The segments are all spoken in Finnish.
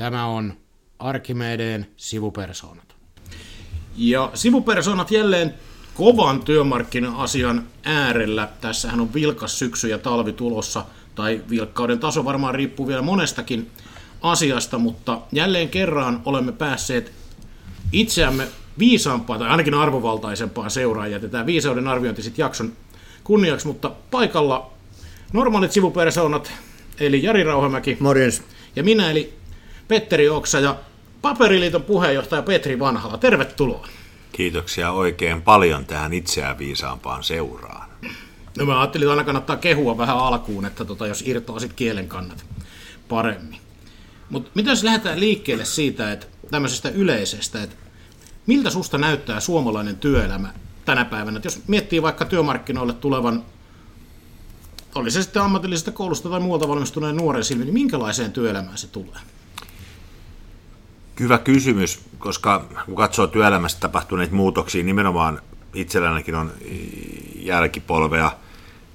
Tämä on Arkimedeen sivupersoonat. Ja sivupersoonat jälleen kovan työmarkkina-asian äärellä. Tässähän on vilkas syksy ja talvi tulossa, tai vilkkauden taso varmaan riippuu vielä monestakin asiasta, mutta jälleen kerran olemme päässeet itseämme viisaampaan tai ainakin arvovaltaisempaan seuraan. Jätetään viisauden arviointi sitten jakson kunniaksi, mutta paikalla normaalit sivupersoonat, eli Jari Rauhamäki. Morjens. Ja minä, eli Petteri Oksa ja Paperiliiton puheenjohtaja Petri Vanhala. Tervetuloa. Kiitoksia oikein paljon tähän itseään viisaampaan seuraan. No mä ajattelin, että aina kannattaa kehua vähän alkuun, että tota, jos irtoaa sit kielen kannat paremmin. Mutta mitä jos lähdetään liikkeelle siitä, että tämmöisestä yleisestä, että miltä susta näyttää suomalainen työelämä tänä päivänä? Että jos miettii vaikka työmarkkinoille tulevan, oli se sitten ammatillisesta koulusta tai muualta valmistuneen nuoren silmin, niin minkälaiseen työelämään se tulee? Hyvä kysymys, koska kun katsoo työelämässä tapahtuneita muutoksia, nimenomaan itsellänikin on jälkipolvea,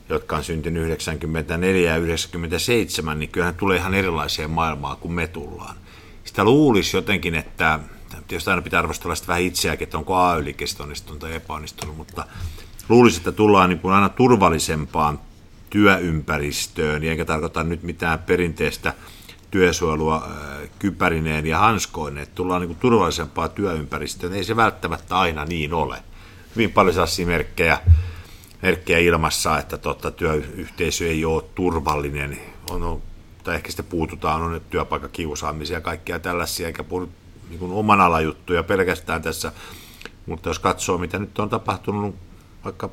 jotka on syntynyt 94 ja 97, niin kyllähän tulee ihan erilaiseen maailmaan kuin me tullaan. Sitä luulisi jotenkin, että tietysti aina pitää arvostella sitä vähän itseäkin, että onko AY-liike onnistunut tai epäonnistunut, mutta luulisi, että tullaan niin kuin aina turvallisempaan työympäristöön, enkä tarkoita nyt mitään perinteistä työsuojelua äh, kypärineen ja hanskoineen, että tullaan niin kuin turvallisempaa työympäristöön. Ei se välttämättä aina niin ole. Hyvin paljon sellaisia merkkejä, merkkejä ilmassa, että totta, työyhteisö ei ole turvallinen. On, tai ehkä sitten puututaan, on työpaikkakiusaamisia ja kaikkia tällaisia, eikä puhu niin kuin oman alajuttuja pelkästään tässä. Mutta jos katsoo, mitä nyt on tapahtunut vaikka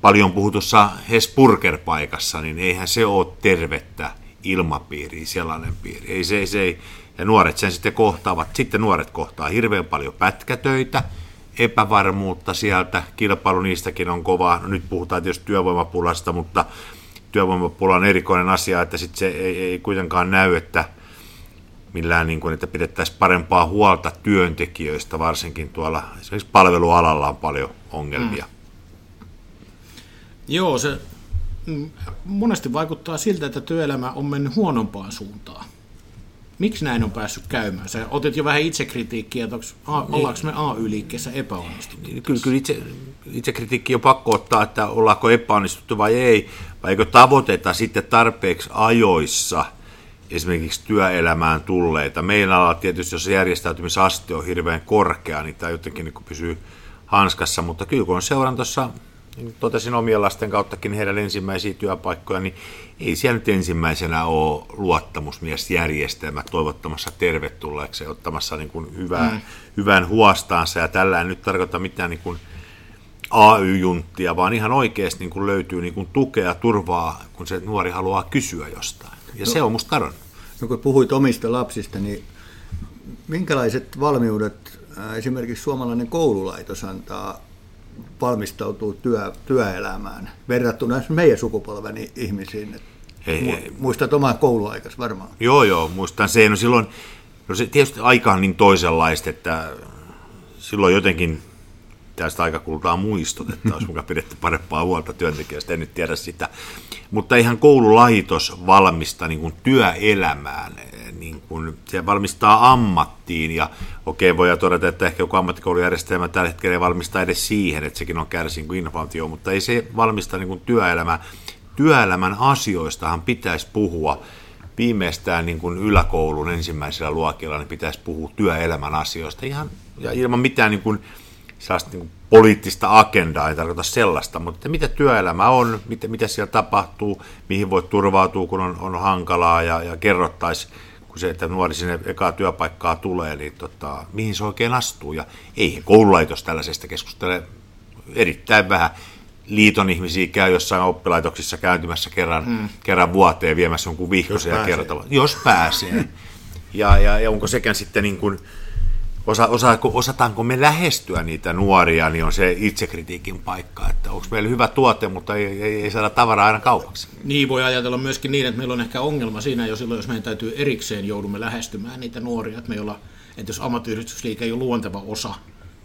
paljon puhutussa Hesburger-paikassa, niin eihän se ole tervettä ilmapiiriä, sellainen piiri. Ei se, se ei. Ja nuoret sen sitten kohtaavat. Sitten nuoret kohtaa hirveän paljon pätkätöitä, epävarmuutta sieltä, kilpailu niistäkin on kova. No nyt puhutaan tietysti työvoimapulasta, mutta työvoimapula on erikoinen asia, että sitten se ei, ei kuitenkaan näy, että millään niin kuin, että pidettäisiin parempaa huolta työntekijöistä, varsinkin tuolla esimerkiksi palvelualalla on paljon ongelmia. Mm. Joo, se monesti vaikuttaa siltä, että työelämä on mennyt huonompaan suuntaan. Miksi näin on päässyt käymään? Sä otit jo vähän itsekritiikkiä, että niin. ollaanko me AY-liikkeessä epäonnistuttu? Kyllä, kyllä itse, itsekritiikki on pakko ottaa, että ollaanko epäonnistuttu vai ei, vai eikö tavoiteta sitten tarpeeksi ajoissa esimerkiksi työelämään tulleita. Meillä alalla tietysti, jos järjestäytymisaste on hirveän korkea, niin tämä jotenkin niin pysyy hanskassa, mutta kyllä kun on seurannut tuossa niin totesin omien lasten kauttakin heidän ensimmäisiä työpaikkoja, niin ei siellä nyt ensimmäisenä ole luottamusmiesjärjestelmä toivottamassa tervetulleeksi ja ottamassa niin kuin hyvää, mm. hyvän huostaansa. Ja tällä en nyt tarkoita mitään niin kuin AY-junttia, vaan ihan oikeasti niin kuin löytyy niin kuin tukea, turvaa, kun se nuori haluaa kysyä jostain. Ja no, se on musta kadonnut. No kun puhuit omista lapsista, niin minkälaiset valmiudet esimerkiksi suomalainen koululaitos antaa valmistautuu työ, työelämään verrattuna meidän sukupolven ihmisiin. Hei, Muistat omaa kouluaikas varmaan. Joo, joo, muistan sen. No silloin, no se tietysti aika on niin toisenlaista, että silloin jotenkin tästä aikakultaa muistot, että olisi mukaan pidetty parempaa huolta työntekijästä, en nyt tiedä sitä. Mutta ihan koululaitos valmista niin kuin työelämään, niin kuin, se valmistaa ammattiin ja okei okay, voi todeta, että ehkä joku ammattikoulujärjestelmä tällä hetkellä ei valmista edes siihen, että sekin on kärsin kuin innovaatio, mutta ei se valmista niin kuin työelämää. Työelämän asioistahan pitäisi puhua viimeistään niin kuin yläkoulun ensimmäisellä luokilla, niin pitäisi puhua työelämän asioista ihan ja ilman mitään niin kuin, sellaista niin kuin poliittista agendaa, ei tarkoita sellaista, mutta mitä työelämä on, mitä, mitä siellä tapahtuu, mihin voi turvautua, kun on, on hankalaa ja, ja kerrottaisi, kun se, että nuori sinne ekaa työpaikkaa tulee, niin tota, mihin se oikein astuu. Ja ei koululaitos tällaisesta keskustele erittäin vähän. Liiton ihmisiä käy jossain oppilaitoksissa käyntymässä kerran, hmm. kerran vuoteen viemässä jonkun vihkosen ja kertovat. Jos pääsee. Ja, ja, ja onko sekään sitten niin kuin, osa, osaako, osataanko me lähestyä niitä nuoria, niin on se itsekritiikin paikka, että onko meillä hyvä tuote, mutta ei, ei, ei saada tavaraa aina kaupaksi. Niin voi ajatella myöskin niin, että meillä on ehkä ongelma siinä jo silloin, jos meidän täytyy erikseen joudumme lähestymään niitä nuoria, että, me olla, että jos ammattiyhdistysliike ei ole luonteva osa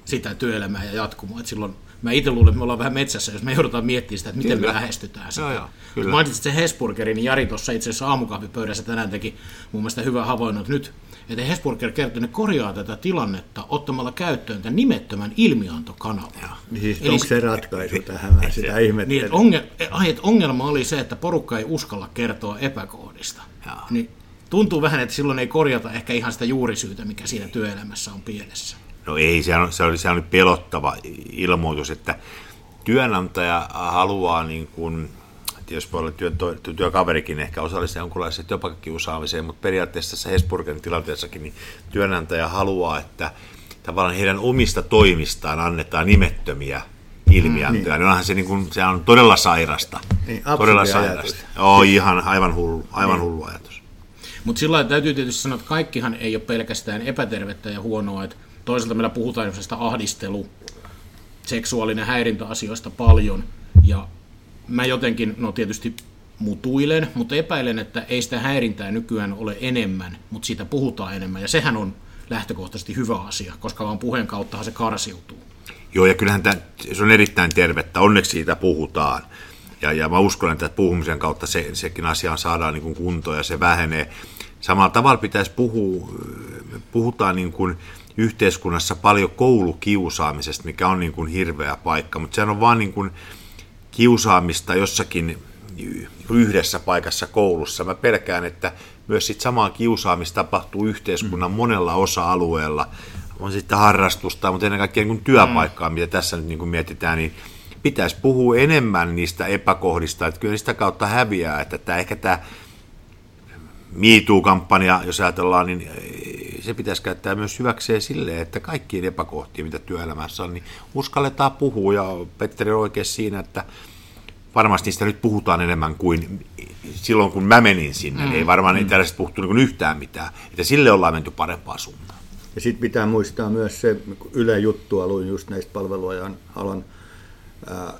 sitä työelämää ja jatkumoa, että silloin mä itse luulen, että me ollaan vähän metsässä, jos me joudutaan miettimään sitä, että miten kyllä. me lähestytään sitä. Joo, joo, kyllä. Mainitsit se Hesburgerin, niin Jari tuossa itse asiassa aamukahvipöydässä tänään teki mun mielestä hyvää havainnon, että nyt että Hesburger kertoo, että ne korjaa tätä tilannetta ottamalla käyttöön tämän nimettömän ilmiantokanavan. Niin siis Eli onko se ratkaisu tähän? Mä sitä ihmettelen. Niin, että ongelma, että ongelma oli se, että porukka ei uskalla kertoa epäkohdista. Niin tuntuu vähän, että silloin ei korjata ehkä ihan sitä juurisyytä, mikä siinä työelämässä on pielessä. No ei, se, on, se, oli, se oli pelottava ilmoitus, että työnantaja haluaa niin kuin, jos voi olla työ, työkaverikin ehkä osallistua jonkunlaiseen työpaikkakiusaamiseen, mutta periaatteessa tässä Hesburgen tilanteessakin niin työnantaja haluaa, että tavallaan heidän omista toimistaan annetaan nimettömiä ilmiantoja. Mm, niin. onhan se, niin kuin, se on todella sairasta. Niin, todella sairasta. Joo, ihan aivan hullu, aivan niin. hullu ajatus. Mutta sillä täytyy tietysti sanoa, että kaikkihan ei ole pelkästään epätervettä ja huonoa. Että toisaalta meillä puhutaan ahdistelu, seksuaalinen häirintäasioista paljon. Ja mä jotenkin, no tietysti mutuilen, mutta epäilen, että ei sitä häirintää nykyään ole enemmän, mutta siitä puhutaan enemmän. Ja sehän on lähtökohtaisesti hyvä asia, koska vaan puheen kauttahan se karsiutuu. Joo, ja kyllähän tämä, se on erittäin tervettä. Onneksi siitä puhutaan. Ja, ja mä uskon, että puhumisen kautta se, sekin asia saadaan niin kuntoon ja se vähenee. Samalla tavalla pitäisi puhua, puhutaan niin kuin yhteiskunnassa paljon koulukiusaamisesta, mikä on niin kuin hirveä paikka, mutta sehän on vaan niin kuin kiusaamista jossakin yhdessä paikassa koulussa. Mä pelkään, että myös sit samaa kiusaamista tapahtuu yhteiskunnan mm. monella osa-alueella. On sitten harrastusta, mutta ennen kaikkea niin työpaikkaa, mm. mitä tässä nyt niin kuin mietitään, niin pitäisi puhua enemmän niistä epäkohdista, että kyllä sitä kautta häviää, että tämä, ehkä tämä MeToo-kampanja, jos ajatellaan, niin se pitäisi käyttää myös hyväkseen silleen, että kaikkien epäkohtia, mitä työelämässä on, niin uskalletaan puhua. Ja Petteri on oikein siinä, että varmasti niistä nyt puhutaan enemmän kuin silloin, kun mä menin sinne. Mm. Ei varmaan mm. tällaista puhuttu niin yhtään mitään. Että sille ollaan menty parempaan suuntaan. Ja sitten pitää muistaa myös se Yle juttua, luin just näistä palveluajan alan ää,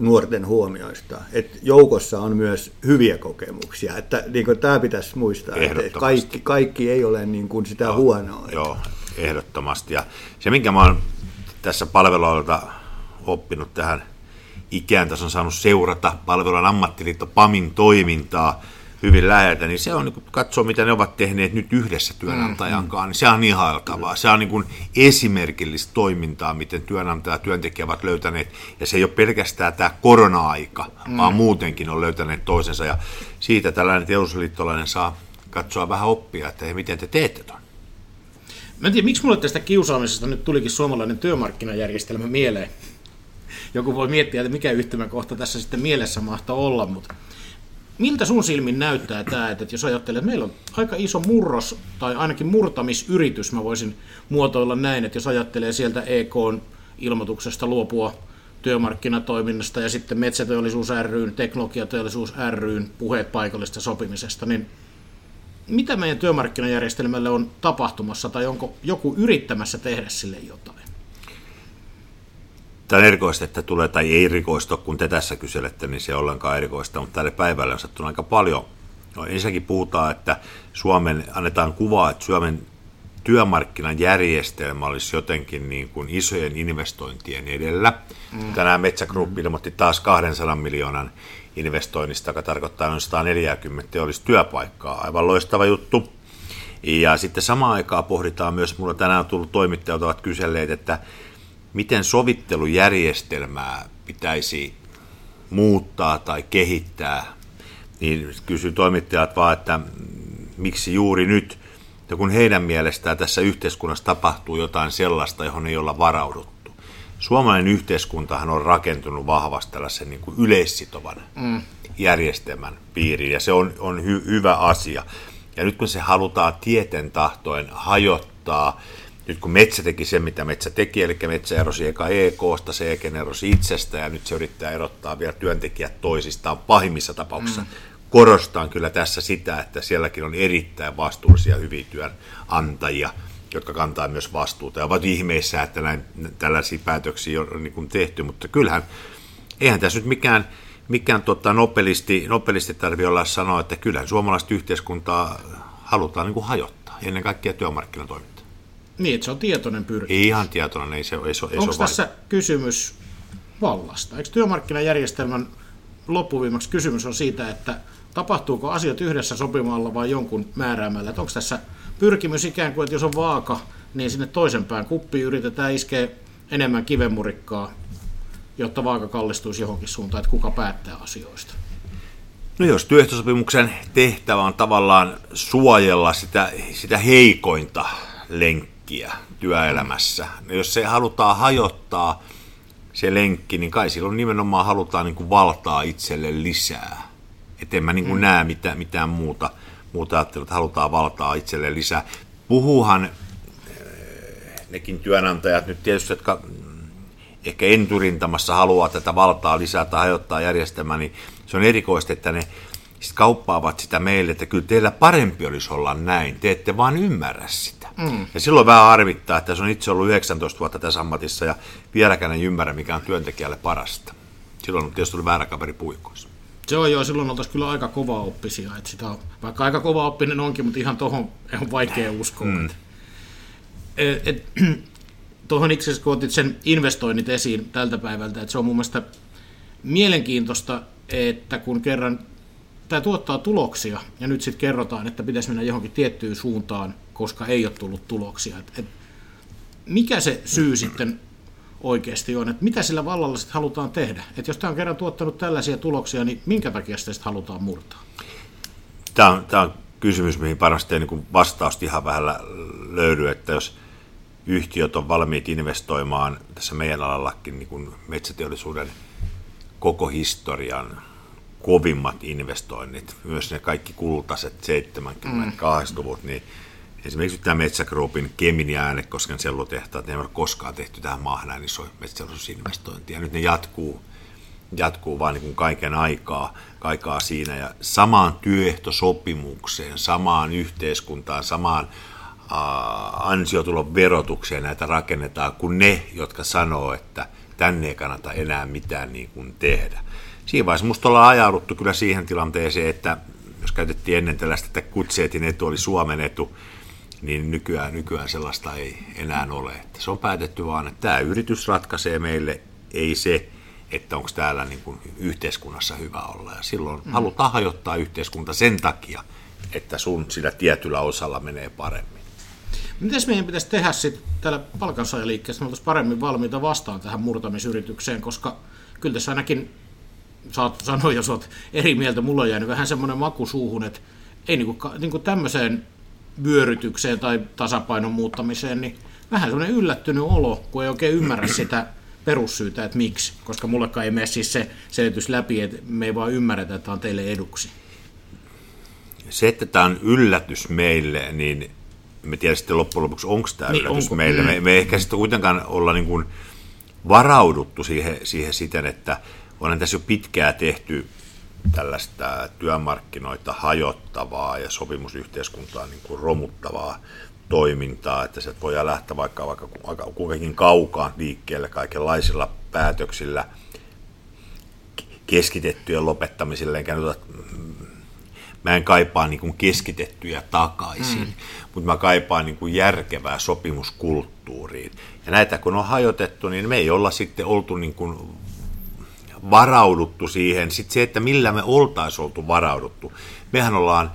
nuorten huomioista. Että joukossa on myös hyviä kokemuksia. Että niin kuin tämä pitäisi muistaa, että kaikki, kaikki ei ole niin kuin sitä joo, huonoa. Joo, ehdottomasti. Ja se, minkä mä oon tässä palveluilta oppinut tähän ikään, tässä on saanut seurata palvelun ammattiliitto PAMin toimintaa, hyvin läheltä, niin se on niin katsoa, mitä ne ovat tehneet nyt yhdessä työnantajan kanssa, niin se on ihailtavaa. Se on niin kuin esimerkillistä toimintaa, miten työnantaja ja työntekijä ovat löytäneet, ja se ei ole pelkästään tämä korona-aika, mm. vaan muutenkin on löytäneet toisensa, ja siitä tällainen teollisuusliittolainen saa katsoa vähän oppia, että hei, miten te teette ton. Mä en tiedä, miksi mulle tästä kiusaamisesta nyt tulikin suomalainen työmarkkinajärjestelmä mieleen. Joku voi miettiä, että mikä yhtymäkohta tässä sitten mielessä mahtoo olla, mutta miltä sun silmin näyttää tämä, että jos ajattelee, että meillä on aika iso murros, tai ainakin murtamisyritys, mä voisin muotoilla näin, että jos ajattelee sieltä EK ilmoituksesta luopua työmarkkinatoiminnasta ja sitten Metsäteollisuus ryn, Teknologiateollisuus ryn puheet paikallista sopimisesta, niin mitä meidän työmarkkinajärjestelmälle on tapahtumassa tai onko joku yrittämässä tehdä sille jotain? Tämä on erikoista, että tulee, tai ei erikoista, kun te tässä kyselette, niin se on ollenkaan erikoista, mutta tälle päivälle on sattunut aika paljon. No, ensinnäkin puhutaan, että Suomen, annetaan kuvaa, että Suomen työmarkkinan järjestelmä olisi jotenkin niin kuin isojen investointien edellä. Mm. Tänään Metsä Group ilmoitti taas 200 miljoonan investoinnista, joka tarkoittaa noin 140 olisi työpaikkaa. Aivan loistava juttu. Ja sitten samaan aikaan pohditaan myös, mulla tänään on tullut toimittajat ovat kyselleet, että miten sovittelujärjestelmää pitäisi muuttaa tai kehittää, niin kysy toimittajat vaan, että miksi juuri nyt, ja kun heidän mielestään tässä yhteiskunnassa tapahtuu jotain sellaista, johon ei olla varauduttu. Suomalainen yhteiskuntahan on rakentunut vahvasti tällaisen niin kuin yleissitovan mm. järjestelmän piiriin, ja se on, on hy, hyvä asia. Ja nyt kun se halutaan tieten tahtoen hajottaa, nyt kun Metsä teki sen, mitä Metsä teki, eli Metsä erosi eka EKsta, se EKN erosi itsestä, ja nyt se yrittää erottaa vielä työntekijät toisistaan pahimmissa tapauksissa. Mm. Korostan kyllä tässä sitä, että sielläkin on erittäin vastuullisia hyviä työnantajia, jotka kantaa myös vastuuta. Ja ovat ihmeissä, että näin, tällaisia päätöksiä on niin tehty, mutta kyllähän, eihän tässä nyt mikään, mikään tota, nopelisti, nopelisti tarvitse olla sanoa, että kyllähän suomalaista yhteiskuntaa halutaan niin kuin hajottaa, ennen kaikkea työmarkkinatoimintaa. Niin, että se on tietoinen pyrkimys. Ihan tietoinen, ei se, ei se, ei Onko se tässä kysymys vallasta. Eikö työmarkkinajärjestelmän loppuviimaksi kysymys on siitä, että tapahtuuko asiat yhdessä sopimalla vai jonkun määräämällä? Että onko tässä pyrkimys ikään kuin, että jos on vaaka, niin sinne toisen pään kuppiin yritetään iskeä enemmän kivemurikkaa, jotta vaaka kallistuisi johonkin suuntaan, että kuka päättää asioista? No jos työehtosopimuksen tehtävä on tavallaan suojella sitä, sitä heikointa lenkkiä työelämässä, niin jos se halutaan hajottaa se lenkki, niin kai silloin nimenomaan halutaan niin kuin valtaa itselle lisää. Että en mä niin kuin mm. näe mitään, mitään muuta, muuta ajattelua, että halutaan valtaa itselle lisää. Puhuhan eh, nekin työnantajat nyt tietysti, jotka ehkä enturintamassa haluaa tätä valtaa lisää tai hajottaa järjestelmää, niin se on erikoista, että ne sit kauppaavat sitä meille, että kyllä teillä parempi olisi olla näin, te ette vaan ymmärrä sitä. Mm. Ja silloin vähän arvittaa, että se on itse ollut 19 vuotta tässä ammatissa ja vieläkään ei ymmärrä, mikä on työntekijälle parasta. Silloin on tietysti ollut väärä kaveri puikoissa. Se on joo, silloin oltaisiin kyllä aika kova oppisia. Että sitä on, vaikka aika kova oppinen onkin, mutta ihan tuohon on vaikea uskoa. Mm. Et, et, tuohon itse asiassa, kun otit sen investoinnit esiin tältä päivältä, että se on mun mielestä mielenkiintoista, että kun kerran tämä tuottaa tuloksia ja nyt sitten kerrotaan, että pitäisi mennä johonkin tiettyyn suuntaan, koska ei ole tullut tuloksia. Et, et, mikä se syy sitten oikeasti on, että mitä sillä vallalla sitten halutaan tehdä? Että jos tämä on kerran tuottanut tällaisia tuloksia, niin minkä takia sitä sitten halutaan murtaa? Tämä on, tämä on kysymys, mihin varmasti ei niin vastausta ihan vähän löydy, että jos yhtiöt on valmiit investoimaan tässä meidän alallakin niin kuin metsäteollisuuden koko historian kovimmat investoinnit, myös ne kaikki kultaiset 70-80-luvut, niin esimerkiksi tämä Metsä Groupin Kemin ja Äänekosken sellutehtaat, ne ei ole koskaan tehty tähän maahan näin isoja metsäteollisuusinvestointia. Nyt ne jatkuu, jatkuu vaan niin kuin kaiken aikaa, aikaa siinä ja samaan työehtosopimukseen, samaan yhteiskuntaan, samaan ansiotulon verotukseen näitä rakennetaan kuin ne, jotka sanoo, että tänne ei kannata enää mitään niin kuin tehdä. Siinä vaiheessa minusta ollaan ajauduttu kyllä siihen tilanteeseen, että jos käytettiin ennen tällaista, että kutseetin etu oli Suomen etu, niin nykyään, nykyään sellaista ei enää ole. Että se on päätetty vaan, että tämä yritys ratkaisee meille, ei se, että onko täällä niin kuin yhteiskunnassa hyvä olla. Ja silloin mm. halutaan hajottaa yhteiskunta sen takia, että sun sillä tietyllä osalla menee paremmin. Miten meidän pitäisi tehdä sitten täällä palkansaajaliikkeessä, että me paremmin valmiita vastaan tähän murtamisyritykseen, koska kyllä tässä ainakin saat sanoa, jos olet eri mieltä, mulla on jäänyt vähän semmoinen maku suuhun, että ei niin kuin, niin kuin tämmöiseen vyörytykseen tai tasapainon muuttamiseen, niin vähän semmoinen yllättynyt olo, kun ei oikein ymmärrä sitä perussyytä, että miksi, koska mullekaan ei mene siis se selitys läpi, että me ei vaan ymmärretä, että tämä on teille eduksi. Se, että tämä on yllätys meille, niin me tiedä sitten loppujen lopuksi, onko tämä niin, yllätys onko? meille. Me, me ehkä sitten kuitenkaan olla niin kuin varauduttu siihen, siihen siten, että onhan tässä jo pitkää tehty tällaista työmarkkinoita hajottavaa ja sopimusyhteiskuntaa niin kuin romuttavaa toimintaa, että se voi lähteä vaikka, vaikka kuinkakin kaukaan liikkeelle kaikenlaisilla päätöksillä keskitettyjen lopettamisille, enkä nyt mä en kaipaa niin kuin keskitettyjä takaisin, mm. mutta mä kaipaan niin kuin järkevää sopimuskulttuuriin. Ja näitä kun on hajotettu, niin me ei olla sitten oltu niin kuin varauduttu siihen. Sitten se, että millä me oltaisiin oltu varauduttu. Mehän ollaan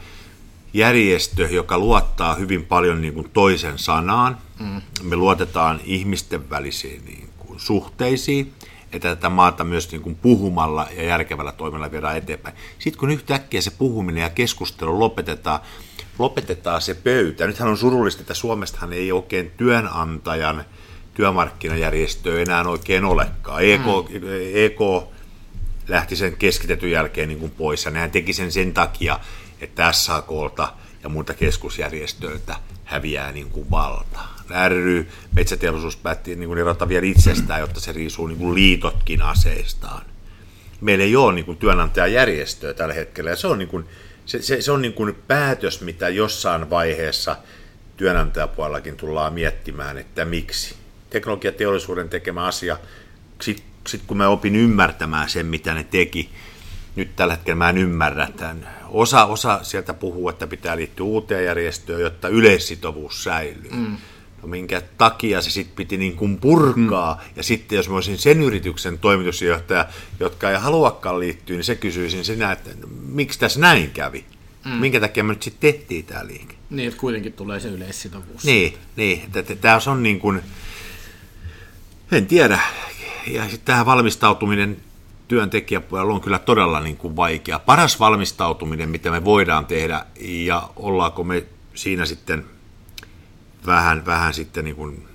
järjestö, joka luottaa hyvin paljon niin kuin toisen sanaan. Mm. Me luotetaan ihmisten välisiin niin kuin suhteisiin että tätä maata myös niin kuin puhumalla ja järkevällä toiminnalla viedään eteenpäin. Sitten kun yhtäkkiä se puhuminen ja keskustelu lopetetaan, lopetetaan se pöytä. Nythän on surullista, että Suomestahan ei oikein työnantajan työmarkkinajärjestöä enää oikein olekaan. EK, mm. EK lähti sen keskitetyn jälkeen niin kuin pois, ja nehän teki sen sen takia, että SAKlta ja muilta keskusjärjestöiltä häviää niin kuin valta. Ry, metsäteollisuus päätti niin kuin erottaa vielä itsestään, jotta se riisuu niin kuin liitotkin aseistaan. Meillä ei ole niin kuin työnantajajärjestöä tällä hetkellä, ja se on, niin kuin, se, se, se on niin kuin päätös, mitä jossain vaiheessa työnantajapuolellakin tullaan miettimään, että miksi. Teknologiateollisuuden tekemä asia, sitten sit kun mä opin ymmärtämään sen, mitä ne teki, nyt tällä hetkellä mä en ymmärrä tämän. Osa, osa sieltä puhuu, että pitää liittyä uuteen järjestöön, jotta yleissitovuus säilyy. Mm. minkä takia se sitten piti niin kuin purkaa. Mm. Ja sitten jos mä olisin sen yrityksen toimitusjohtaja, jotka ei haluakaan liittyä, niin se kysyisin sinä, että miksi tässä näin kävi? Mm. Minkä takia me nyt sitten tehtiin tämä liike? Niin, että kuitenkin tulee se yleissitovuus. Niin, niin tämä on niin kuin, en tiedä. Ja sitten tähän valmistautuminen työntekijäpuolella on kyllä todella niin kuin vaikea. Paras valmistautuminen, mitä me voidaan tehdä, ja ollaanko me siinä sitten vähän, vähän sitten niin kuin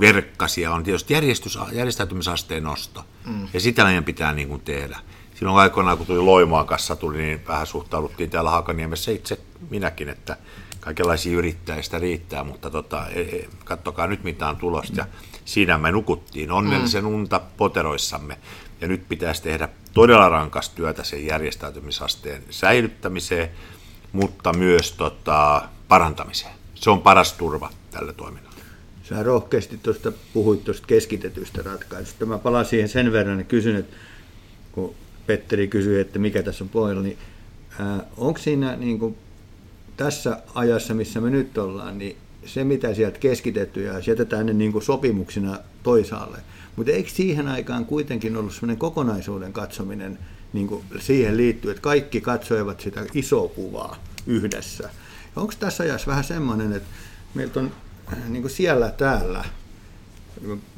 verkkasia, on tietysti järjestys, järjestäytymisasteen nosto. Mm. Ja sitä meidän pitää niin kuin tehdä. Silloin aikoinaan, kun tuli Loimaan kanssa tuli, niin vähän suhtauduttiin täällä Hakaniemessä itse minäkin, että kaikenlaisia yrittäjistä riittää, mutta tota, e, e, kattokaa nyt mitään tulosta. Ja siinä me nukuttiin onnellisen mm. unta poteroissamme. Ja nyt pitäisi tehdä todella rankas työtä sen järjestäytymisasteen säilyttämiseen, mutta myös tota, parantamiseen. Se on paras turva tälle toiminnalle. Sä rohkeasti tuosta puhuit tuosta keskitetystä ratkaisusta. Mä palaan siihen sen verran ja kysyn, että kun Petteri kysyi, että mikä tässä on pohjalla, niin onko siinä niin kuin, tässä ajassa, missä me nyt ollaan, niin se mitä sieltä keskitettyä jätetään ne niin kuin sopimuksina toisaalle. Mutta eikö siihen aikaan kuitenkin ollut sellainen kokonaisuuden katsominen niin kuin siihen liittyy, että kaikki katsoivat sitä isoa kuvaa yhdessä. Onko tässä ajassa vähän semmoinen, että meiltä on niin kuin siellä täällä,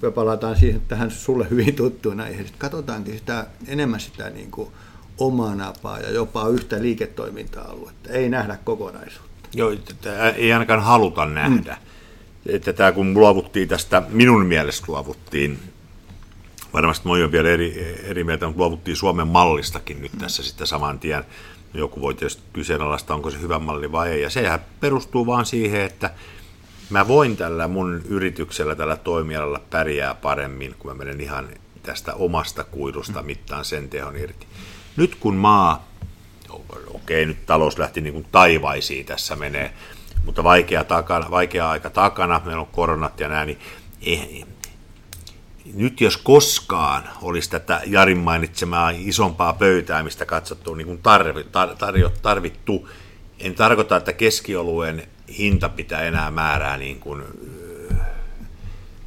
me palataan siihen tähän sulle hyvin tuttuun näihin, katsotaankin sitä, enemmän sitä niin kuin omaa napaa ja jopa yhtä liiketoiminta-aluetta, ei nähdä kokonaisuutta. Joo, ei ainakaan haluta nähdä. Mm. Että tämä kun luovuttiin tästä, minun mielestä luovuttiin, varmasti moi on vielä eri, eri mieltä, mutta luovuttiin Suomen mallistakin nyt tässä sitten saman tien. Joku voi tietysti kyseenalaista, onko se hyvä malli vai ei. Ja sehän perustuu vaan siihen, että mä voin tällä mun yrityksellä, tällä toimialalla pärjää paremmin, kun mä menen ihan tästä omasta kuidusta mittaan sen tehon irti. Nyt kun maa, okei nyt talous lähti niin kuin taivaisiin tässä menee, mutta vaikea, takana, vaikea aika takana, meillä on koronat ja näin, niin eh, nyt jos koskaan olisi tätä Jarin mainitsemaa isompaa pöytää, mistä katsottu niin kuin tarvi, tar, tarjo, tarvittu, en tarkoita, että keskioluen hinta pitää enää määrää niin kuin,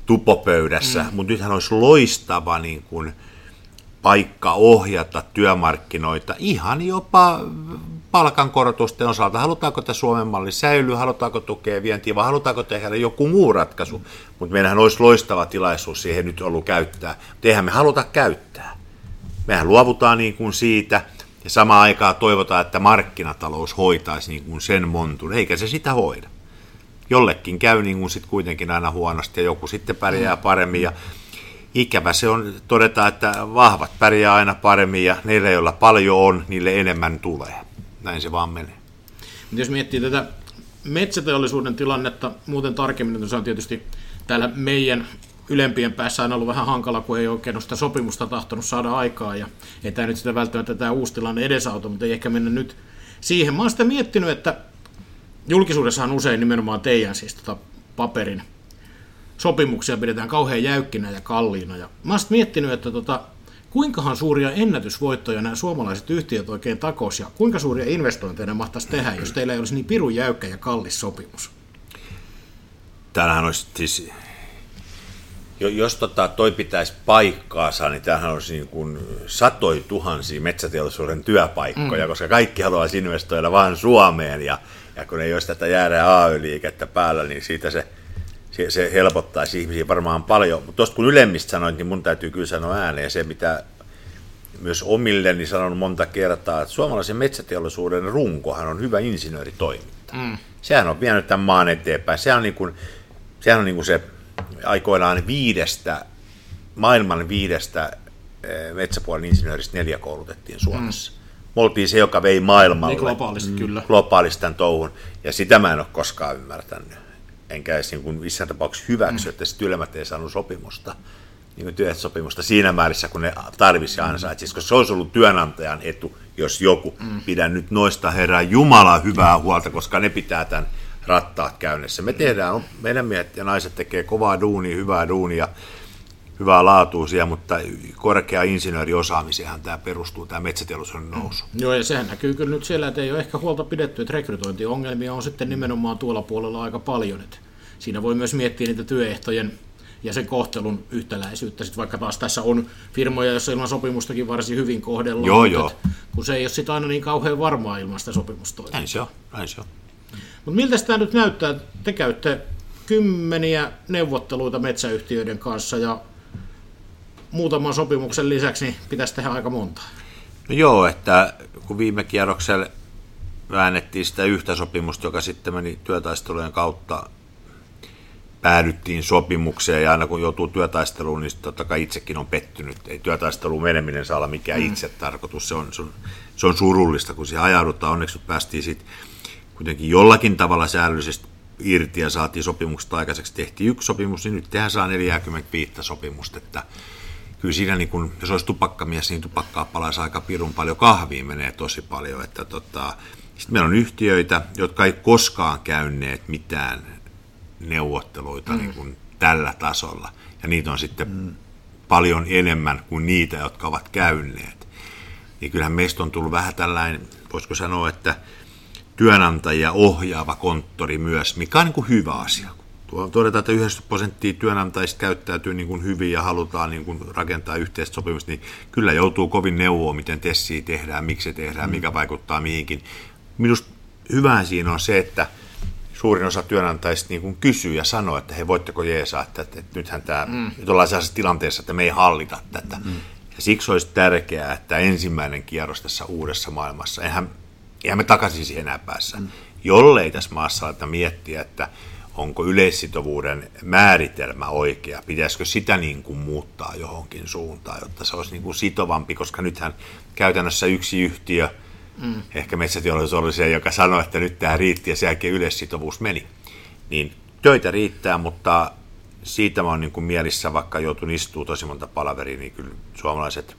tupopöydässä, mm. mutta nythän olisi loistava niin kuin, paikka ohjata työmarkkinoita ihan jopa palkankorotusten osalta. Halutaanko tämä Suomen malli säilyä, halutaanko tukea vientiä vai halutaanko tehdä joku muu ratkaisu. Mutta meillähän olisi loistava tilaisuus siihen nyt ollut käyttää. Mutta eihän me haluta käyttää. Mehän luovutaan niin kuin siitä ja samaan aikaan toivotaan, että markkinatalous hoitaisi niin kuin sen montun, eikä se sitä hoida. Jollekin käy niin kuin sit kuitenkin aina huonosti ja joku sitten pärjää paremmin ja ikävä se on todeta, että vahvat pärjää aina paremmin ja niille, joilla paljon on, niille enemmän tulee. Näin se vaan menee. Jos miettii tätä metsäteollisuuden tilannetta muuten tarkemmin, niin se on tietysti täällä meidän ylempien päässä on ollut vähän hankala, kun ei oikein sitä sopimusta tahtonut saada aikaa, ja ei tämä nyt sitä välttämättä tämä uusi tilanne edesauta, mutta ei ehkä mennä nyt siihen. Mä oon sitä miettinyt, että julkisuudessa on usein nimenomaan teidän siis tota paperin sopimuksia pidetään kauhean jäykkinä ja kalliina. Ja mä oon miettinyt, että tota, kuinkahan suuria ennätysvoittoja nämä suomalaiset yhtiöt oikein takos ja kuinka suuria investointeja ne mahtaisi tehdä, jos teillä ei olisi niin pirun jäykkä ja kallis sopimus? Täällähän olisi siis, jos tota, toi pitäisi paikkaansa, niin tämähän olisi niin kuin satoi tuhansia metsäteollisuuden työpaikkoja, mm. koska kaikki haluaisi investoida vain Suomeen ja, ja kun ei olisi tätä jäädä AY-liikettä päällä, niin siitä se se, se helpottaisi ihmisiä varmaan paljon. Mutta tuosta kun ylemmistä sanoit, niin mun täytyy kyllä sanoa ääneen se, mitä myös omilleni sanon monta kertaa, että suomalaisen metsäteollisuuden runkohan on hyvä insinööritoiminta. Mm. Sehän on vienyt tämän maan eteenpäin. Sehän on, niin kuin, sehän on niin kuin se aikoinaan viidestä, maailman viidestä eh, metsäpuolen insinööristä neljä koulutettiin Suomessa. Mm. Me oltiin se, joka vei maailmalle niin globaalisti, mm. kyllä. globaalisti tämän touhun, ja sitä mä en ole koskaan ymmärtänyt enkä edes niin kuin missään tapauksessa hyväksy, mm. että se työelämät ei saanut sopimusta, niin työehtosopimusta siinä määrissä, kun ne tarvisi aina mm. koska se olisi ollut työnantajan etu, jos joku. Mm. Pidän nyt noista herra Jumala hyvää huolta, koska ne pitää tämän rattaat käynnissä. Me tehdään, meidän miehet ja naiset tekee kovaa duunia, hyvää duunia, hyvää laatuisia, mutta korkea insinööriosaamiseenhan tämä perustuu, tämä metsäteollisuuden nousu. Mm. Joo, ja sehän näkyy kyllä nyt siellä, että ei ole ehkä huolta pidetty, että rekrytointiongelmia on sitten nimenomaan tuolla puolella aika paljon. Että siinä voi myös miettiä niitä työehtojen ja sen kohtelun yhtäläisyyttä. Sitten vaikka taas tässä on firmoja, joissa ilman sopimustakin varsin hyvin kohdellaan, Joo, joo. kun se ei ole sitä aina niin kauhean varmaa ilman sitä sopimusta. Näin se on, näin se on. Mutta miltä tämä nyt näyttää? Te käytte kymmeniä neuvotteluita metsäyhtiöiden kanssa ja muutaman sopimuksen lisäksi niin pitäisi tehdä aika monta. No joo, että kun viime kierroksella väännettiin sitä yhtä sopimusta, joka sitten meni työtaistelujen kautta, päädyttiin sopimukseen ja aina kun joutuu työtaisteluun, niin totta kai itsekin on pettynyt. Ei työtaisteluun meneminen saa olla mikään mm. itse tarkoitus, se on, se, on, se on surullista, kun siihen ajaudutaan. Onneksi päästiin sitten kuitenkin jollakin tavalla säännöllisesti irti ja saatiin sopimuksesta aikaiseksi. Tehtiin yksi sopimus, niin nyt tehdään saa 45 sopimusta, että kyllä siinä, niin kun, jos olisi tupakkamies, niin tupakkaa palaisi aika pirun paljon, kahviin menee tosi paljon. Että tota, sitten meillä on yhtiöitä, jotka ei koskaan käyneet mitään neuvotteluita mm. niin kuin tällä tasolla. Ja niitä on sitten mm. paljon enemmän kuin niitä, jotka ovat käyneet. Niin kyllähän meistä on tullut vähän tällainen, voisiko sanoa, että työnantajia ohjaava konttori myös, mikä on niin kuin hyvä asia. Todetaan, että 90 prosenttia työnantajista käyttäytyy niin kuin hyvin ja halutaan niin kuin rakentaa yhteistä sopimusta, niin kyllä joutuu kovin neuvoa, miten tessiä tehdään, miksi se tehdään, mm. mikä vaikuttaa mihinkin. Minusta hyvää siinä on se, että suurin osa työnantajista niin kuin kysyy ja sanoo, että hei, voitteko jeesaa, että, että, että nythän tämä, mm. nyt ollaan sellaisessa tilanteessa, että me ei hallita tätä. Mm. Ja siksi olisi tärkeää, että ensimmäinen kierros tässä uudessa maailmassa, eihän, eihän me takaisin siihen enää päässä, mm. jollei tässä maassa aleta miettiä, että onko yleissitovuuden määritelmä oikea, pitäisikö sitä niin kuin muuttaa johonkin suuntaan, jotta se olisi niin kuin sitovampi, koska nythän käytännössä yksi yhtiö – Mm. Ehkä metsäteollisuus oli se, joka sanoi, että nyt tämä riitti ja sen jälkeen yleissitovuus meni. Niin töitä riittää, mutta siitä mä oon niin kuin mielissä, vaikka joutun istuu tosi monta palaveria, niin kyllä suomalaiset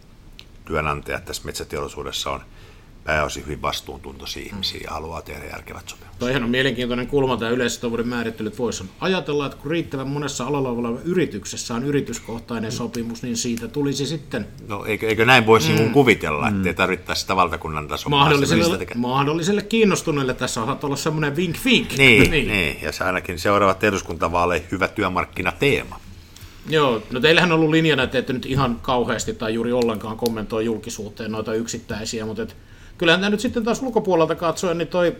työnantajat tässä metsäteollisuudessa on – pääosin hyvin vastuuntuntoisia ihmisiä ja haluaa tehdä järkevät sopimukset. Toihan on mielenkiintoinen kulma tämä yleissitovuuden määrittely, että voisi ajatella, että kun riittävän monessa alalla oleva yrityksessä on yrityskohtainen sopimus, niin siitä tulisi sitten... No eikö, eikö näin voisi mm. kuvittella, että ei tarvittaisi sitä valtakunnan tasolla? Mahdolliselle, mahdolliselle kiinnostuneille tässä on olla semmoinen vink-vink. Niin, niin. niin, ja se ainakin seuraavat eduskuntavaaleihin hyvä työmarkkinateema. Joo, no teillähän on ollut linjana, että ette nyt ihan kauheasti tai juuri ollenkaan kommentoi julkisuuteen noita yksittäisiä, mutta et kyllähän tämä nyt sitten taas ulkopuolelta katsoen, niin toi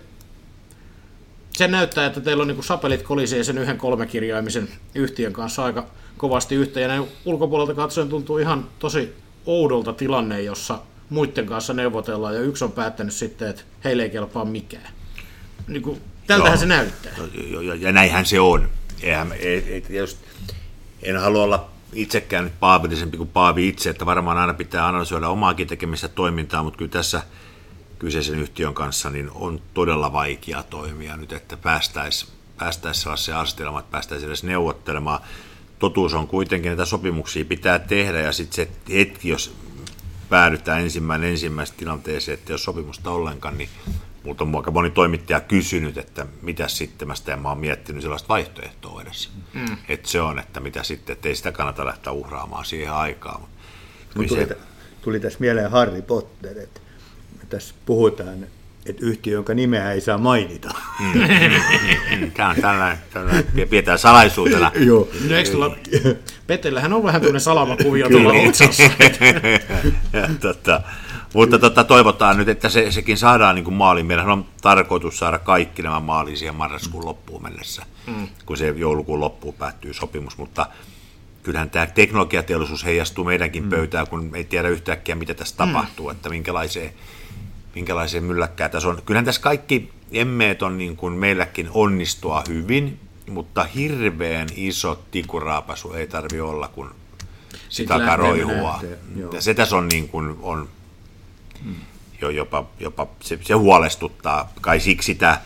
se näyttää, että teillä on niin sapelit kolisee sen yhden kolmekirjaimisen yhtiön kanssa aika kovasti yhteen. Ja näin ulkopuolelta katsoen tuntuu ihan tosi oudolta tilanne, jossa muiden kanssa neuvotellaan ja yksi on päättänyt sitten, että heille ei kelpaa mikään. Niin kuin, tältähän Joo. se näyttää. Ja, ja, ja näinhän se on. Eihän, ei, ei, just, en halua olla itsekään nyt paavillisempi kuin Paavi itse, että varmaan aina pitää analysoida omaakin tekemistä toimintaa, mutta kyllä tässä – kyseisen yhtiön kanssa, niin on todella vaikea toimia nyt, että päästäisiin päästäisi sellaiseen asetelmaan, että päästäisiin edes neuvottelemaan. Totuus on kuitenkin, että sopimuksia pitää tehdä ja sitten se hetki, jos päädytään ensimmäinen ensimmäiseen tilanteeseen, että jos sopimusta ollenkaan, niin mutta on aika moni toimittaja kysynyt, että mitä sitten, mä sitä en mä oon miettinyt sellaista vaihtoehtoa edessä. Mm. Että se on, että mitä sitten, että ei sitä kannata lähteä uhraamaan siihen aikaan. Mut tuli, se... tuli tässä mieleen Harry Potter, että tässä puhutaan, että yhtiö, jonka nimeä ei saa mainita. Mm. Tämä on tällainen, tällainen pidetään salaisuutena. Joo. No, eikö tulla, Petellähän on vähän tuonne salamakuvia tuolla otsassa. tota, mutta tota, toivotaan nyt, että se, sekin saadaan niin kuin maaliin. Meidän on tarkoitus saada kaikki nämä maaliin siihen marraskuun loppuun mennessä, mm. kun se joulukuun loppuun päättyy sopimus. Mutta kyllähän tämä teknologiateollisuus heijastuu meidänkin mm. pöytään, kun ei tiedä yhtäkkiä, mitä tässä mm. tapahtuu, että minkälaiseen minkälaisia mylläkkää tässä on. Kyllähän tässä kaikki emmeet on niin kuin meilläkin onnistua hyvin, mutta hirveän iso tikuraapasu ei tarvi olla, kun sitä roihua. Ja se tässä on, niin kuin, on jo jopa, jopa se, se huolestuttaa. Kai siksi tämä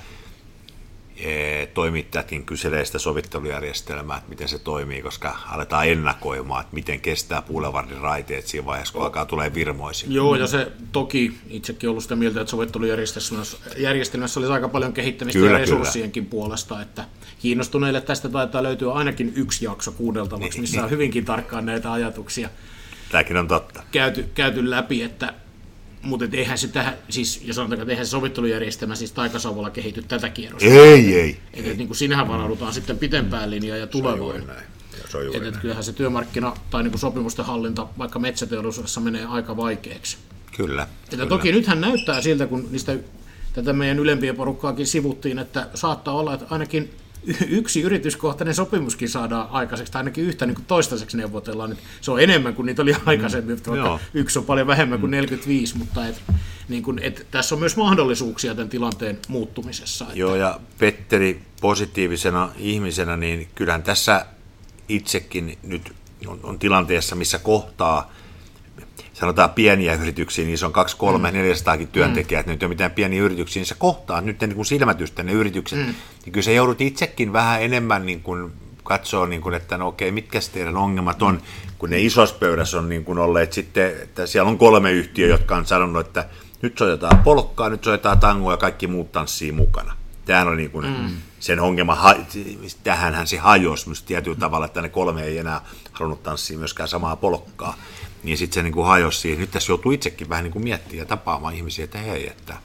toimittajatkin kyselee sitä sovittelujärjestelmää, että miten se toimii, koska aletaan ennakoimaan, että miten kestää puulevardin raiteet siinä vaiheessa, kun alkaa tulee virmoisin. Joo, ja se toki itsekin ollut sitä mieltä, että sovittelujärjestelmässä olisi aika paljon kehittämistä kyllä, ja resurssienkin kyllä. puolesta, että kiinnostuneille tästä taitaa löytyä ainakin yksi jakso kuudeltavaksi, niin, missä niin. on hyvinkin tarkkaan näitä ajatuksia Tämäkin on totta. Käyty, käyty läpi, että Mutta eihän se tähän, siis jos sanotaan, että eihän se sovittelujärjestelmä siis taikasauvalla kehity tätä kierrosta. Ei, ei. Et, et, niin kuin sinähän varaudutaan sitten pitempään linjaan ja tulevaan. Näin. Se on juuri Et, et näin. kyllähän se työmarkkina tai niin kuin sopimusten hallinta vaikka metsäteollisuudessa menee aika vaikeaksi. Kyllä. Että kyllä. toki nythän näyttää siltä, kun niistä tätä meidän ylempiä porukkaakin sivuttiin, että saattaa olla, että ainakin yksi yrityskohtainen sopimuskin saadaan aikaiseksi, tai ainakin yhtä niin kuin toistaiseksi neuvotellaan. Nyt se on enemmän kuin niitä oli aikaisemmin, mm, vaikka joo. yksi on paljon vähemmän kuin 45, mutta et, niin kuin, et, tässä on myös mahdollisuuksia tämän tilanteen muuttumisessa. Että, Joo, ja Petteri positiivisena ihmisenä, niin kyllähän tässä itsekin nyt on, on tilanteessa, missä kohtaa sanotaan pieniä yrityksiä, niin se on 2, 3, mm. 400 työntekijää, että nyt ei ole mitään pieniä yrityksiä, niin se kohtaa nyt ne niin kuin silmätystä ne yritykset, mm. niin kyllä se joudut itsekin vähän enemmän niin kuin katsoa, niin kuin, että no okei, mitkä teidän ongelmat on, kun ne isossa pöydässä on niin kuin olleet sitten, että siellä on kolme yhtiöä, jotka on sanonut, että nyt soitetaan polkkaa, nyt soitetaan tangoa ja kaikki muut tanssii mukana. Tämähän on niin kuin mm. sen ongelma, tähänhän se hajosi myös tietyllä tavalla, että ne kolme ei enää halunnut tanssia myöskään samaa polkkaa. Niin sitten se niin kuin hajosi siihen. Nyt tässä joutuu itsekin vähän niin kuin miettimään ja tapaamaan ihmisiä, että hei, että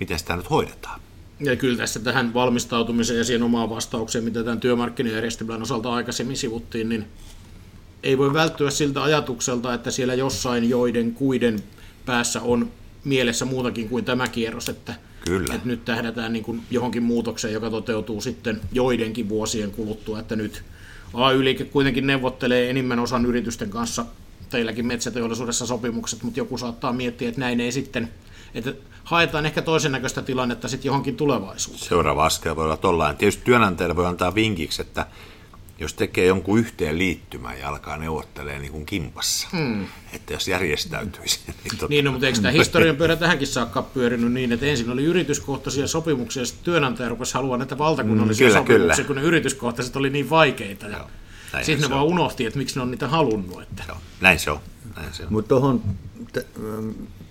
miten sitä nyt hoidetaan. Ja kyllä tässä tähän valmistautumiseen ja siihen omaan vastaukseen, mitä tämän työmarkkinajärjestelmän osalta aikaisemmin sivuttiin, niin ei voi välttyä siltä ajatukselta, että siellä jossain joiden kuiden päässä on mielessä muutakin kuin tämä kierros, että, Kyllä. että nyt tähdätään niin kuin johonkin muutokseen, joka toteutuu sitten joidenkin vuosien kuluttua, että nyt AY-liike kuitenkin neuvottelee enimmän osan yritysten kanssa teilläkin metsäteollisuudessa sopimukset, mutta joku saattaa miettiä, että näin ei sitten, että haetaan ehkä toisen näköistä tilannetta sitten johonkin tulevaisuuteen. Seuraava askel voi olla tollain. Tietysti työnantajalle voi antaa vinkiksi, että jos tekee jonkun yhteen liittymän ja alkaa neuvottelemaan niin kuin kimpassa, hmm. että jos järjestäytyisi. Niin, totta, Niin, no, mutta eikö tämä historian pyörä tähänkin saakka pyörinyt niin, että ensin oli yrityskohtaisia sopimuksia ja sitten työnantaja rupesi haluamaan näitä valtakunnallisia Mm, kyllä, sopimuksia, kyllä. kun ne yrityskohtaiset oli niin vaikeita. Ja näinhän sitten se ne on. vaan unohti, että miksi ne on niitä halunnut. Että. Joo, näin se on. Näin se on. Mutta tuohon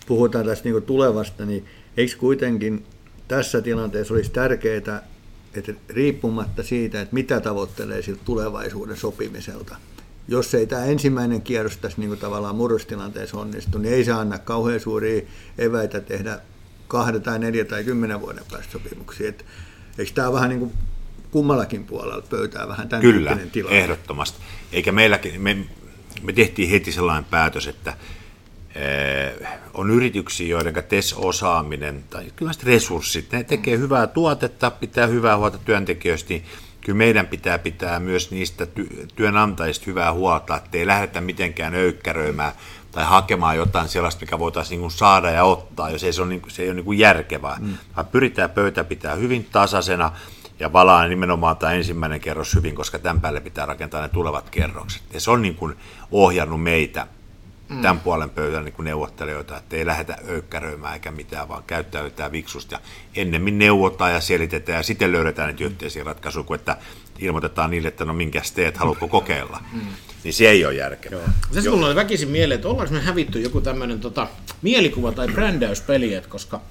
puhutaan tästä niinku tulevasta, niin eikö kuitenkin tässä tilanteessa olisi tärkeää, että riippumatta siitä, että mitä tavoittelee siltä tulevaisuuden sopimiselta, jos ei tämä ensimmäinen kierros tässä niinku tavallaan murrostilanteessa onnistu, niin ei se anna kauhean suuria eväitä tehdä kahden tai neljä tai kymmenen vuoden päästä sopimuksia. Et eikö tämä vähän niin kuin kummallakin puolella pöytää vähän tämän Kyllä, tilanne? ehdottomasti. Eikä meilläkin, me, me tehtiin heti sellainen päätös, että eh, on yrityksiä, joiden TES-osaaminen tai kyllä resurssit, ne tekee hyvää tuotetta, pitää hyvää huolta työntekijöistä, niin kyllä meidän pitää pitää myös niistä ty- työnantajista hyvää huolta, että ei lähdetä mitenkään öykkäröimään tai hakemaan jotain sellaista, mikä voitaisiin niin saada ja ottaa, jos ei se, ole, niin kuin, se ei ole niin järkevää. Mm. Vaan pyritään pöytä pitää hyvin tasaisena ja valaa nimenomaan tämä ensimmäinen kerros hyvin, koska tämän päälle pitää rakentaa ne tulevat kerrokset. Ja se on niin kuin ohjannut meitä mm. tämän puolen pöydän niin kuin neuvottelijoita, että ei lähdetä öykkäröimään eikä mitään, vaan käyttäydytään viksusti ja ennemmin neuvotaan ja selitetään ja sitten löydetään niitä yhteisiä ratkaisuja, kuin että ilmoitetaan niille, että no minkäs teet, haluatko kokeilla. Mm. Niin se ei ole järkevää. Tässä mulla oli väkisin mieleen, että ollaanko me hävitty joku tämmöinen tota, mielikuva tai brändäyspeli, että koska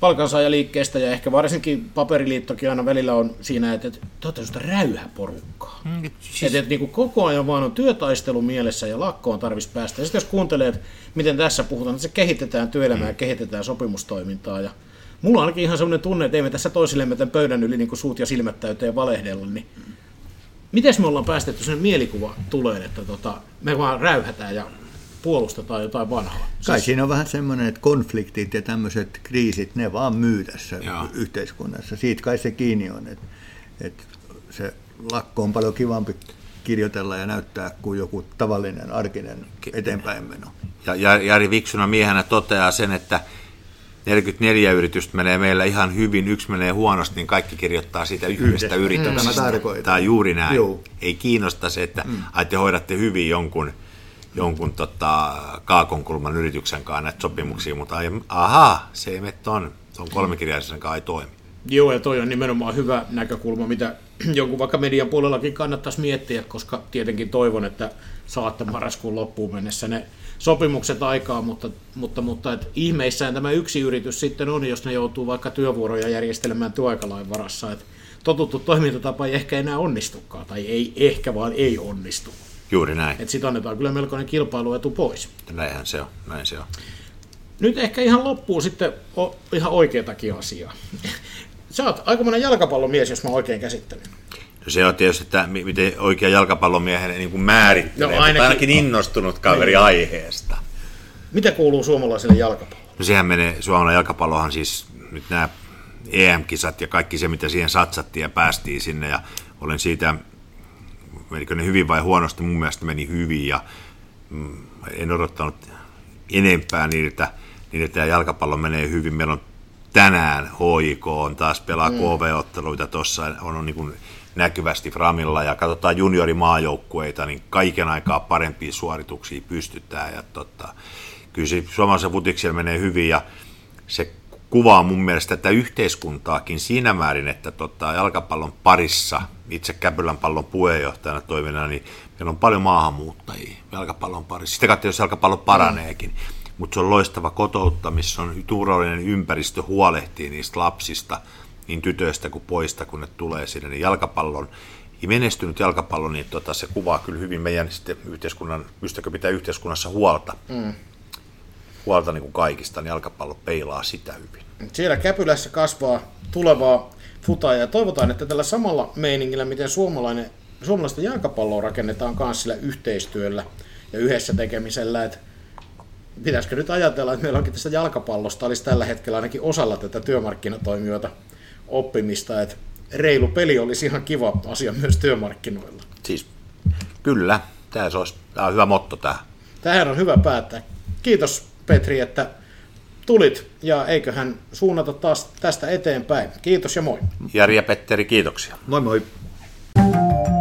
palkansaajaliikkeestä ja ehkä varsinkin paperiliittokin aina välillä on siinä, että, että te olette sellaista räyhäporukkaa. Mm, siis... Että, että niin kuin koko ajan vaan on työtaistelu mielessä ja lakkoon tarvitsisi päästä. Ja sitten jos kuuntelee, että miten tässä puhutaan, että se kehitetään työelämää ja kehitetään sopimustoimintaa. Ja mulla on ainakin ihan sellainen tunne, että ei me tässä toisillemme tämän pöydän yli niin kuin suut ja silmät täyteen valehdella, niin miten me ollaan päästetty sen mielikuva tuleen, että tota, me vaan räyhätään ja puolustetaan jotain vanhaa. Kai siinä on vähän semmoinen, että konfliktit ja tämmöiset kriisit, ne vaan myy tässä Joo. yhteiskunnassa. Siitä kai se kiinni on, että, että se lakko on paljon kivampi kirjoitella ja näyttää kuin joku tavallinen arkinen eteenpäinmeno. Ja Ja- Jari Viksuna miehenä toteaa sen, että 44 yritystä menee meillä ihan hyvin, yksi menee huonosti, niin kaikki kirjoittaa siitä yhdestä Yhdestä. yrityksestä. Tämä on juuri näin. Joo. Ei kiinnosta se, että mm. te hoidatte hyvin jonkun, jonkun tota, kaakonkulman yrityksen kanssa näitä sopimuksia, mutta ai, ahaa, se ei mene ton, ton kolmikirjaisen kanssa ei toimi. Joo, ja toi on nimenomaan hyvä näkökulma, mitä jonkun vaikka median puolellakin kannattaisi miettiä, koska tietenkin toivon, että saatte marraskuun loppuun mennessä ne sopimukset aikaa, mutta, mutta, mutta et ihmeissään tämä yksi yritys sitten on, jos ne joutuu vaikka työvuoroja järjestelemään työaikalain varassa, että totuttu toimintatapa ei ehkä enää onnistukaan, tai ei ehkä, vaan ei onnistu. Juuri näin. Että sitten annetaan kyllä melkoinen kilpailuetu pois. Näinhän se on. Näin se on. nyt ehkä ihan loppuu sitten o, ihan oikeatakin asiaa. Sä oot aikamoinen jalkapallomies, jos mä oikein käsittelen. No se on tietysti, että miten oikea jalkapallomiehen niin kuin määrittelee, no, ainakin, ainakin innostunut kaveri niin. aiheesta. Mitä kuuluu suomalaiselle jalkapallolle? No sehän menee, suomalainen jalkapallohan siis nyt nämä EM-kisat ja kaikki se, mitä siihen satsattiin ja päästiin sinne ja olen siitä, menikö ne hyvin vai huonosti, mun mielestä meni hyvin ja mm, en odottanut enempää että, niin että tämä jalkapallo menee hyvin. Meillä on tänään HIK on taas pelaa mm. KV-otteluita tuossa, on, on niin kuin näkyvästi Framilla ja katsotaan juniorimaajoukkueita, niin kaiken aikaa parempia suorituksia pystytään ja tota, kyllä se suomalaisen futiksella menee hyvin ja se kuvaa mun mielestä tätä yhteiskuntaakin siinä määrin, että tota, jalkapallon parissa, itse Käpylän pallon puheenjohtajana toimina, niin meillä on paljon maahanmuuttajia jalkapallon parissa. Sitä kautta, jos jalkapallo paraneekin. Mm. Mutta se on loistava kotoutta, missä on turvallinen ympäristö huolehtii niistä lapsista, niin tytöistä kuin poista, kun ne tulee sinne. Niin jalkapallon, ja menestynyt jalkapallo, niin tota, se kuvaa kyllä hyvin meidän sitten yhteiskunnan, pystyykö pitää yhteiskunnassa huolta. Mm huolta niin kuin kaikista, niin jalkapallo peilaa sitä hyvin. Siellä Käpylässä kasvaa tulevaa futaa ja toivotaan, että tällä samalla meiningillä, miten suomalainen, suomalaista jalkapalloa rakennetaan myös sillä yhteistyöllä ja yhdessä tekemisellä, että pitäisikö nyt ajatella, että meillä onkin tästä jalkapallosta olisi tällä hetkellä ainakin osalla tätä työmarkkinatoimijoita oppimista, että reilu peli olisi ihan kiva asia myös työmarkkinoilla. Siis kyllä, tämä, olisi, tämä on hyvä motto tämä. Tähän on hyvä päättää. Kiitos Petri, että tulit ja eiköhän suunnata taas tästä eteenpäin. Kiitos ja moi. Jari ja Petteri, kiitoksia. Moi moi. thank you